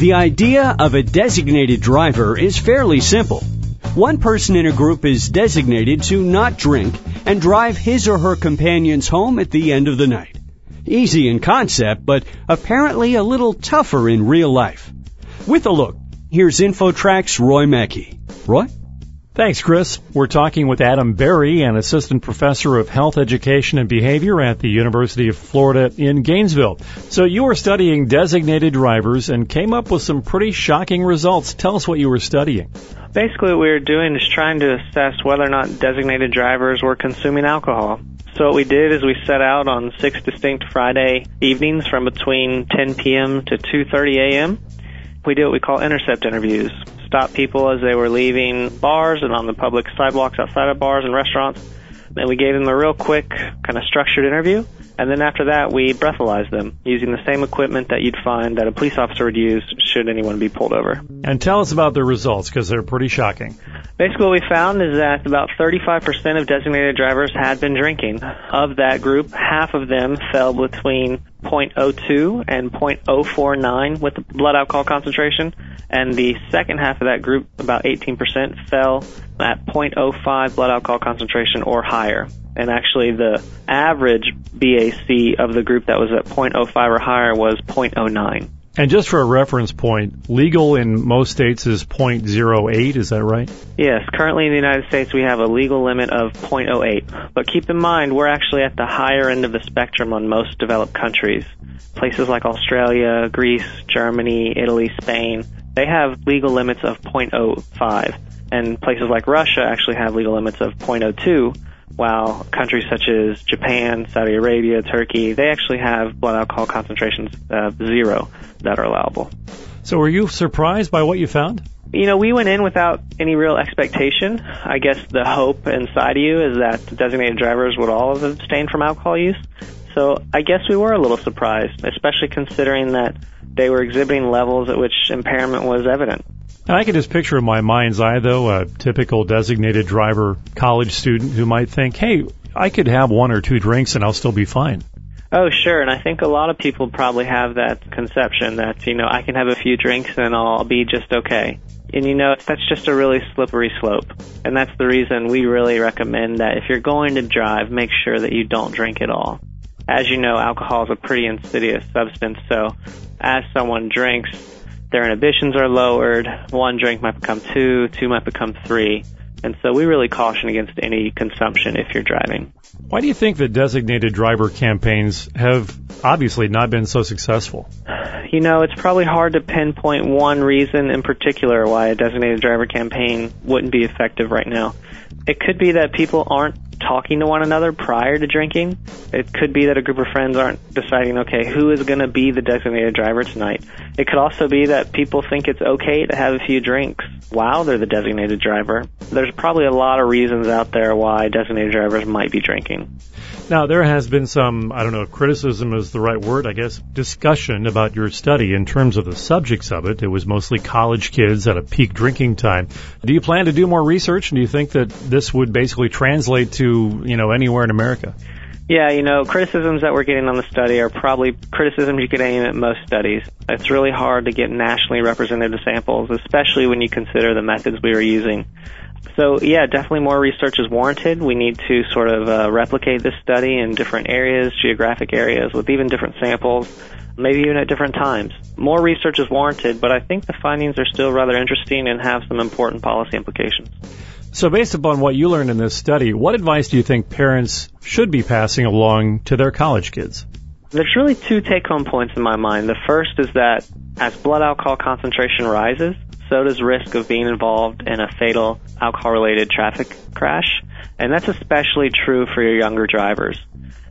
The idea of a designated driver is fairly simple. One person in a group is designated to not drink and drive his or her companions home at the end of the night. Easy in concept, but apparently a little tougher in real life. With a look, here's InfoTrack's Roy Mackey. Roy? Thanks, Chris. We're talking with Adam Barry, an assistant professor of health education and behavior at the University of Florida in Gainesville. So you were studying designated drivers and came up with some pretty shocking results. Tell us what you were studying. Basically, what we were doing is trying to assess whether or not designated drivers were consuming alcohol. So what we did is we set out on six distinct Friday evenings from between 10 p.m. to 2:30 a.m. We did what we call intercept interviews stop people as they were leaving bars and on the public sidewalks outside of bars and restaurants. Then we gave them a real quick, kind of structured interview. And then after that, we breathalyzed them using the same equipment that you'd find that a police officer would use should anyone be pulled over. And tell us about the results because they're pretty shocking. Basically, what we found is that about 35% of designated drivers had been drinking. Of that group, half of them fell between 0.02 and 0.049 with the blood alcohol concentration, and the second half of that group, about 18%, fell at 0.05 blood alcohol concentration or higher. And actually, the average BAC of the group that was at 0.05 or higher was 0.09. And just for a reference point, legal in most states is 0.08, is that right? Yes, currently in the United States we have a legal limit of 0.08. But keep in mind, we're actually at the higher end of the spectrum on most developed countries. Places like Australia, Greece, Germany, Italy, Spain, they have legal limits of 0.05. And places like Russia actually have legal limits of 0.02 while countries such as Japan, Saudi Arabia, Turkey, they actually have blood alcohol concentrations of zero that are allowable. So were you surprised by what you found? You know, we went in without any real expectation. I guess the hope inside of you is that designated drivers would all have abstained from alcohol use. So I guess we were a little surprised, especially considering that they were exhibiting levels at which impairment was evident. I can just picture in my mind's eye, though, a typical designated driver college student who might think, hey, I could have one or two drinks and I'll still be fine. Oh, sure. And I think a lot of people probably have that conception that, you know, I can have a few drinks and I'll be just okay. And you know, that's just a really slippery slope. And that's the reason we really recommend that if you're going to drive, make sure that you don't drink at all. As you know, alcohol is a pretty insidious substance, so as someone drinks, their inhibitions are lowered. One drink might become two, two might become three. And so we really caution against any consumption if you're driving. Why do you think that designated driver campaigns have obviously not been so successful? You know, it's probably hard to pinpoint one reason in particular why a designated driver campaign wouldn't be effective right now. It could be that people aren't talking to one another prior to drinking. It could be that a group of friends aren't deciding, okay, who is going to be the designated driver tonight. It could also be that people think it's okay to have a few drinks while they're the designated driver. There's probably a lot of reasons out there why designated drivers might be drinking. Now, there has been some, I don't know if criticism is the right word, I guess, discussion about your study in terms of the subjects of it. It was mostly college kids at a peak drinking time. Do you plan to do more research? And do you think that this would basically translate to, you know, anywhere in America? Yeah, you know, criticisms that we're getting on the study are probably criticisms you could aim at most studies. It's really hard to get nationally representative samples, especially when you consider the methods we were using. So yeah, definitely more research is warranted. We need to sort of uh, replicate this study in different areas, geographic areas, with even different samples, maybe even at different times. More research is warranted, but I think the findings are still rather interesting and have some important policy implications. So based upon what you learned in this study, what advice do you think parents should be passing along to their college kids? There's really two take home points in my mind. The first is that as blood alcohol concentration rises, so does risk of being involved in a fatal alcohol related traffic crash. And that's especially true for your younger drivers.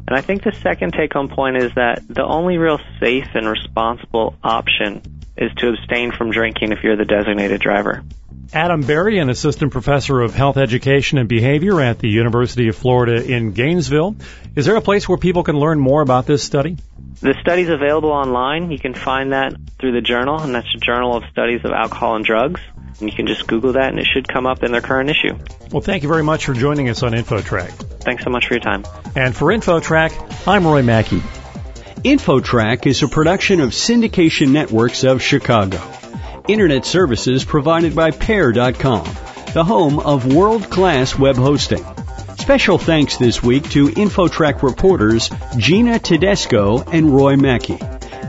And I think the second take home point is that the only real safe and responsible option is to abstain from drinking if you're the designated driver. Adam Barry, an assistant professor of health education and behavior at the University of Florida in Gainesville. Is there a place where people can learn more about this study? The study's available online. You can find that through the journal, and that's the Journal of Studies of Alcohol and Drugs. And you can just Google that, and it should come up in their current issue. Well, thank you very much for joining us on InfoTrack. Thanks so much for your time. And for InfoTrack, I'm Roy Mackey. InfoTrack is a production of Syndication Networks of Chicago. Internet services provided by Pair.com, the home of world-class web hosting. Special thanks this week to InfoTrack reporters Gina Tedesco and Roy Mackey,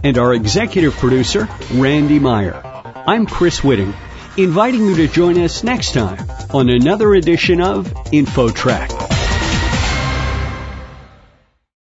and our executive producer, Randy Meyer. I'm Chris Whitting, inviting you to join us next time on another edition of InfoTrack.